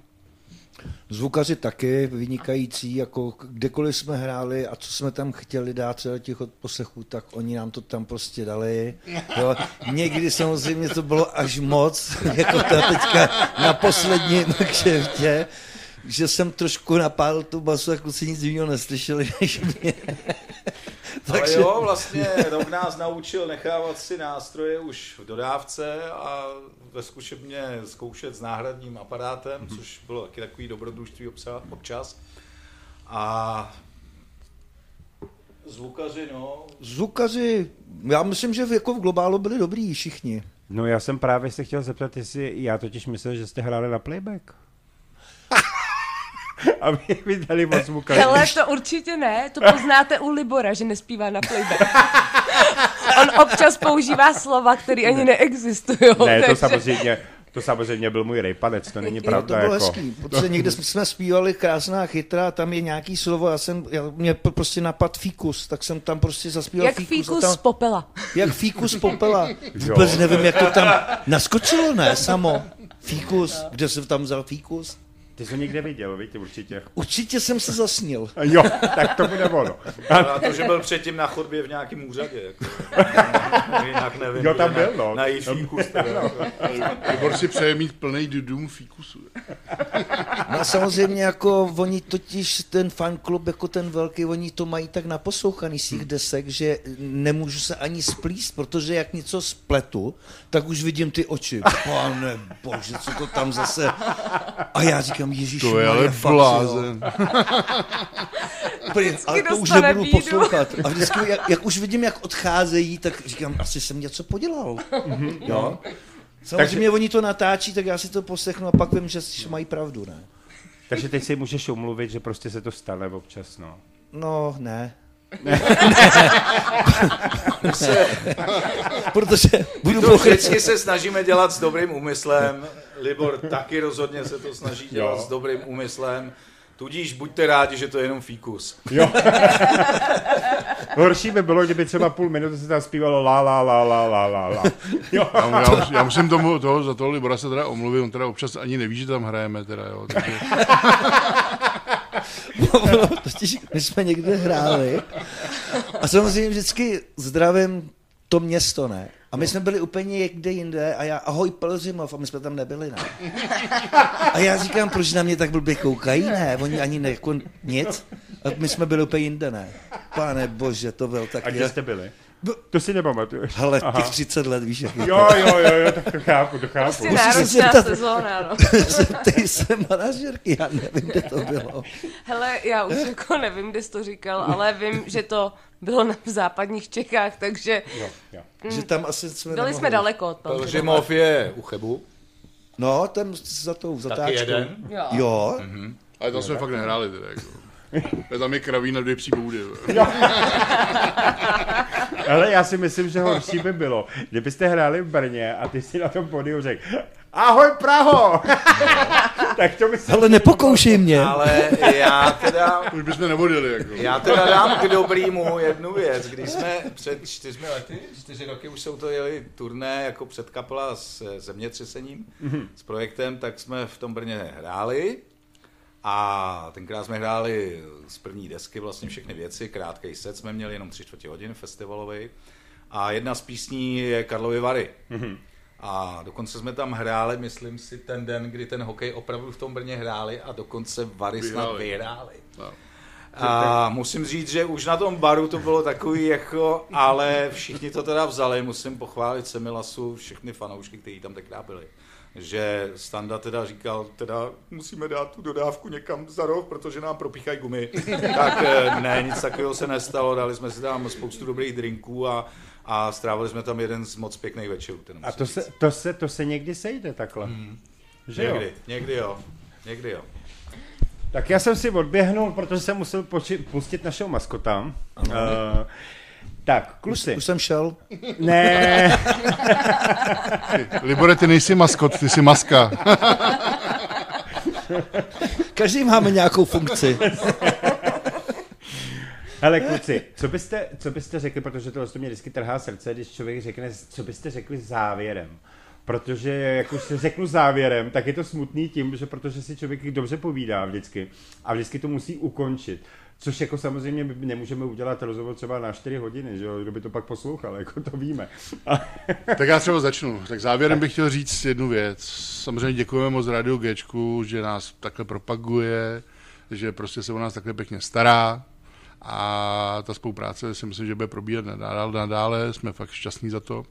Zvukaři taky vynikající, jako kdekoliv jsme hráli a co jsme tam chtěli dát třeba těch odposlechů, tak oni nám to tam prostě dali. Jo. Někdy samozřejmě to bylo až moc, <laughs> jako ta teďka na posledním kšeftě, že jsem trošku napálil tu basu, jako si nic jiného neslyšeli, <laughs> než mě. Ale jo, vlastně rok nás naučil nechávat si nástroje už v dodávce a ve zkušebně zkoušet s náhradním aparátem, což bylo taky takový dobrodružství občas. A zvukaři, no, Zvukaři, já myslím, že v, jako v globálu byli dobrý všichni. No já jsem právě se chtěl zeptat, jestli, já totiž myslel, že jste hráli na playback. <laughs> A vy, vy dali moc zvukaři. Hele, to určitě ne, to poznáte u Libora, že nespívá na playback. <laughs> On občas používá slova, které ani neexistují. Ne, to takže- samozřejmě, to samozřejmě byl můj rejpanec, to není Jo, pravda. to bylo jako. hezký, protože někde <laughs> jsme- zpívali krásná chytra a tam je nějaký slovo, já jsem, já, mě prostě napad fíkus, tak jsem tam prostě zaspíval Jak fíkus. fíkus z tam, popela. jak fíkus popela. <laughs> Vůbec nevím, jak to tam naskočilo, ne, samo. Fíkus, kde se tam vzal fíkus? Ty jsi ho někde viděl, víte, určitě. Určitě jsem se zasnil. Jo, tak to bude ono. A to, že byl předtím na chodbě v nějakém úřadě. Jako, jinak nevím. Jo, tam byl, na, no. Na jejich fíkus. Teda, jako. Libor si přeje mít plný dům fíkusu. No a samozřejmě jako oni totiž ten fanklub, jako ten velký, oni to mají tak naposlouchaný z těch desek, že nemůžu se ani splíst, protože jak něco spletu, tak už vidím ty oči. Pane bože, co to tam zase... A já říkám, Ježíš, To je ale blázen. <laughs> ale to už nebudu bídu. poslouchat. <laughs> A vždycky, jak, jak, už vidím, jak odcházejí, tak říkám, asi jsem něco podělal. jo? Samozřejmě oni to natáčí, tak já si to poslechnu a pak vím, že že mají pravdu, ne? Takže teď si můžeš umluvit, že prostě se to stane občas, no. No, ne. <laughs> Protože budu To vždycky se snažíme dělat s dobrým úmyslem. Libor taky rozhodně se to snaží dělat Jo. s dobrým úmyslem. Tudíž buďte rádi, že to je jenom fíkus. Jo. Horší by bylo, kdyby třeba půl minuty se tam zpívalo la la la la la la la. Jo. Já, já, já musím tomu, toho, za toho Libora se teda omluvit, on teda občas ani neví, že tam hrajeme, teda, jo, takže <laughs> Totiž my jsme někde hráli a samozřejmě vždycky zdravím to město, ne? A my jsme byli úplně někde jinde a já, ahoj Pelřimov, a my jsme tam nebyli, ne? A já říkám, proč na mě tak blbě koukají, ne? Oni ani ne, jako nic. A my jsme byli úplně jinde, ne? Pane bože, to byl tak... A kde jste byli? To si nepamatuješ. Hele, Aha. těch 30 let, víš, jak je to. Jo, jo, jo, jo, tak to chápu, to chápu. Prostě Musíš se náročná zeptat. sezóna, no. <laughs> Zeptej se manažerky, já nevím, kde to bylo. Hele, já už jako nevím, kde jsi to říkal, ale vím, že to bylo na v západních Čechách, takže Jo, jo. Že tam asi jsme byli nemohli. jsme daleko od toho. Pelřimov je u Chebu. No, ten za tou zatáčkou. Taky jeden. Jo. Jo, ale tam jsme fakt nehráli, teda, jako. Je tam je kraví na dvě pří boudy. jo. <laughs> Ale já si myslím, že horší by bylo, kdybyste hráli v Brně a ty si na tom podiu řekl Ahoj Praho! <laughs> tak to by se... ale nepokoušej mě. Ale já teda, Už bychom nevodili, jako. já teda dám k dobrýmu jednu věc. Když jsme před čtyřmi lety, čtyři roky už jsou to jeli turné jako předkapela s zemětřesením, s projektem, tak jsme v tom Brně hráli. A tenkrát jsme hráli z první desky vlastně všechny věci, krátký set jsme měli, jenom tři čtvrtě hodin festivalový. A jedna z písní je Karlovy Vary. A dokonce jsme tam hráli, myslím si, ten den, kdy ten hokej opravdu v tom Brně hráli a dokonce Vary snad Vyhráli. vyhráli. No. A musím říct, že už na tom baru to bylo takový jako, ale všichni to teda vzali, musím pochválit Semilasu, všechny fanoušky, kteří tam tenkrát byli. Že Standa teda říkal, teda musíme dát tu dodávku někam za rok, protože nám propíchají gumy. <laughs> tak eh, ne, nic takového se nestalo, dali jsme si tam spoustu dobrých drinků a, a strávili jsme tam jeden z moc pěkných večerů. Ten A to říct. se, to, se, to se někdy sejde takhle. Že jo? Někdy, někdy jo, někdy jo. Tak já jsem si odběhnul, protože jsem musel poči- pustit našeho maskota. Uh, tak, kluci. Už jsem šel. Ne, <laughs> Libore, ty nejsi maskot, ty jsi maska. <laughs> Každý máme nějakou funkci. hele kluci, co byste, co byste řekli, protože to mě vždycky trhá srdce, když člověk řekne, co byste řekli závěrem. Protože jak už se řeknu závěrem, tak je to smutný tím, že protože si člověk dobře povídá vždycky a vždycky to musí ukončit. Což jako samozřejmě my nemůžeme udělat rozhovor třeba na 4 hodiny, že jo, kdo by to pak poslouchal, jako to víme. Tak já třeba začnu. Tak závěrem bych chtěl říct jednu věc. Samozřejmě děkujeme moc Radio Gčku, že nás takhle propaguje, že prostě se o nás takhle pěkně stará a ta spolupráce si myslím, že bude probíhat nadále, nadále. jsme fakt šťastní za to.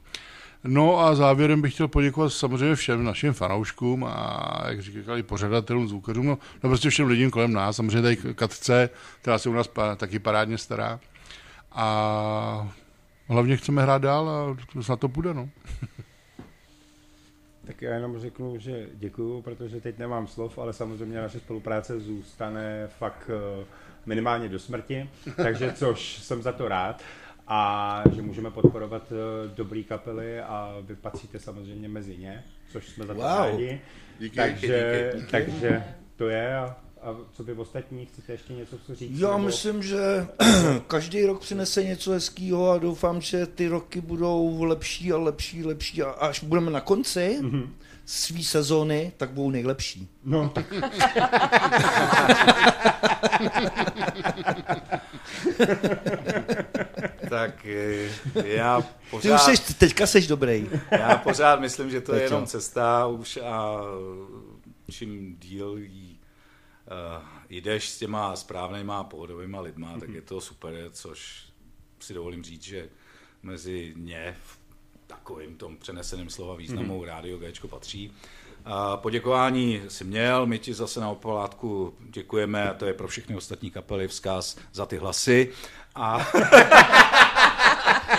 No a závěrem bych chtěl poděkovat samozřejmě všem našim fanouškům a jak říkali pořadatelům, zvukařům, no, no prostě všem lidem kolem nás, samozřejmě tady Katce, která se u nás taky parádně stará. A hlavně chceme hrát dál a snad to půjde, no. <laughs> Tak já jenom řeknu, že děkuju, protože teď nemám slov, ale samozřejmě naše spolupráce zůstane fakt eh, minimálně do smrti, takže což jsem za to rád a že můžeme podporovat eh, dobrý kapely a vy patříte samozřejmě mezi ně, což jsme za to Wow. rádi. Díky. takže, díky, díky. takže to je a, a co by ostatní, chcete ještě něco co říct? Já nebo- myslím, že <clears throat> každý rok přinese něco hezkého a doufám, že ty roky budou lepší a lepší, lepší a až budeme na konci mm-hmm. své sezóny, tak budou nejlepší. No, <laughs> <laughs> tak eh, já Ty pořád, už seš, teďka seš dobrý. já pořád myslím, že to je Tak jo. jenom cesta už a čím díl jí, uh, jdeš s těma správnýma pohodovýma lidma, tak je to super, což si dovolím říct, že mezi ně v takovým tom přeneseném slova významu rádio Gčko patří. A poděkování si měl, my ti zase na opolátku děkujeme a to je pro všechny ostatní kapely vzkaz za ty hlasy. A <laughs>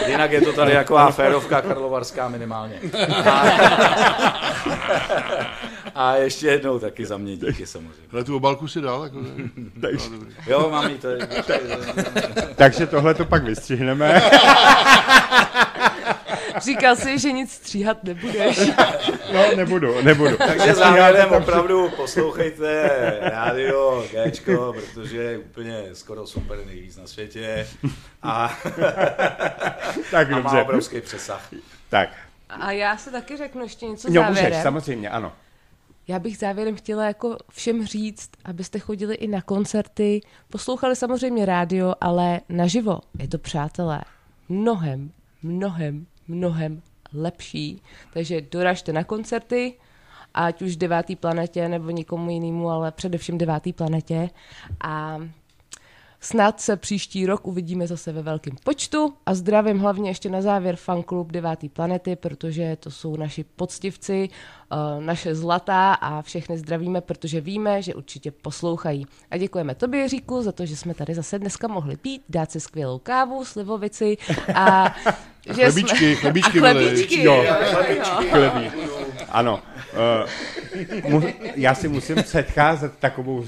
jinak je to tady taková férovka karlovarská minimálně. A, a ještě jednou taky za mě díky samozřejmě. Ale tu obálku si dal? Jako, takže, <laughs> Jo, mám jí to. <laughs> takže tohle to pak vystřihneme. Říkal si, že nic stříhat nebudeš. <laughs> No, nebudu, nebudu. Takže závěrem opravdu poslouchejte rádio Gčko, protože je úplně skoro super nejvíc na světě a, <laughs> Tak a má obrovský přesah. Tak, A já se taky řeknu ještě něco jo, můžeš, závěrem. samozřejmě, ano. Já bych závěrem chtěla jako všem říct, abyste chodili i na koncerty, poslouchali samozřejmě rádio, ale naživo. Je to, přátelé, mnohem, mnohem, mnohem lepší. Takže doražte na koncerty, ať už devátý planetě nebo někomu jinému, ale především devátý planetě. A Snad se příští rok uvidíme zase ve velkém počtu a zdravím hlavně ještě na závěr fanklub 9. planety, protože to jsou naši poctivci, eh, naše zlatá a všechny zdravíme, protože víme, že určitě poslouchají. A děkujeme tobě, Jiříku, za to, že jsme tady zase dneska mohli pít, dát si skvělou kávu, slivovici a <laughs> že Chlebíčky, jsme... chlebíčky a byly. chlebíčky, Jo, jo, jo, jo. Chlebí. Ano. Uh, mu, já si musím předcházet takovou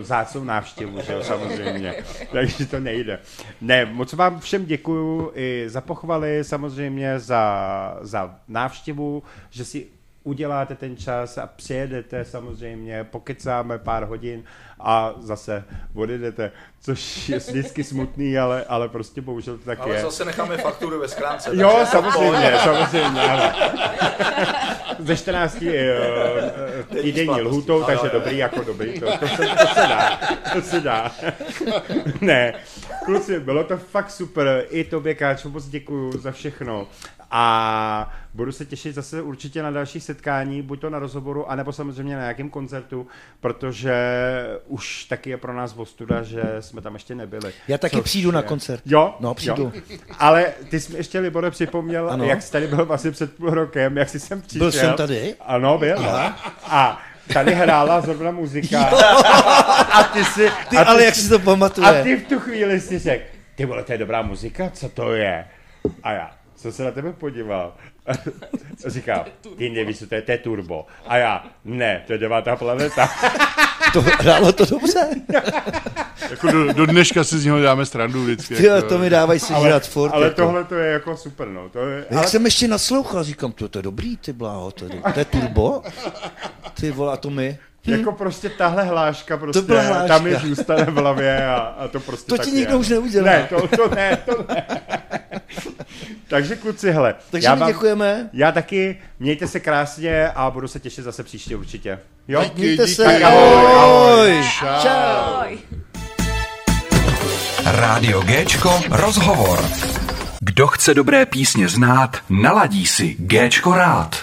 vzácnou návštěvu, že jo, samozřejmě. Takže to nejde. Ne, moc vám všem děkuju i za pochvaly, samozřejmě za, za návštěvu, že si uděláte ten čas a přijedete samozřejmě, pokecáme pár hodin a zase odjedete, což je vždycky smutný, ale, ale prostě bohužel to tak Ale je. zase necháme fakturu ve skránce. Jo, takže- samozřejmě, samozřejmě, ano. Ze 14 uh, týdenní lhutou, takže dobrý, jako dobrý, to, to, se, to se dá, to se dá. ne, kluci, bylo to fakt super, i tobě, Káčo, moc děkuju za všechno. A budu se těšit zase určitě na další setkání, buď to na rozhovoru, anebo samozřejmě na nějakém koncertu, protože už taky je pro nás ostuda, že jsme tam ještě nebyli. Já taky Což přijdu na je- koncert. Jo? No, přijdu. Jo. Ale ty jsi mi ještě, Libore, připomněl, ano. Jak jsi tady byl vlastně před půl rokem, jak jsi sem přišel. Byl jsem tady? Ano, byl. no. A tady hrála zrovna muzika. a ty si... Ty, a ale jak si to pamatuje? A ty v tu chvíli si řekl, ty vole, to je dobrá muzika, co to je? A já jsem se na tebe podíval. <laughs> A říkám, ty nevíš, co to je, to je turbo. A já, ne, to je devátá planeta. <laughs> To hrálo to dobře. <laughs> Jako do, do, dneška si z něho dáme strandu vždycky. Ty, jako, to mi dávají si žrat furt. ale jako. tohle to je jako super, no. To je, Jak ale, jsem ještě naslouchal, říkám, to, to je dobrý, ty bláho, to je, to je turbo. Ty vole, a to my. Jako prostě tahle hláška prostě, byla hláška. tam mi zůstane v hlavě a, a to prostě To tak ti je. nikdo už neudělá. Ne, to, to ne, to ne. <laughs> Takže kluci, hele. Takže já my děkujeme. Já taky, mějte se krásně a budu se těšit zase příště určitě. Jo? Díky, Mějte díky. se. Tak ahoj, ahoj. Čau. Čau. Ahoj. Rádio Géčko rozhovor. Kdo chce dobré písně znát, naladí si Géčko rád.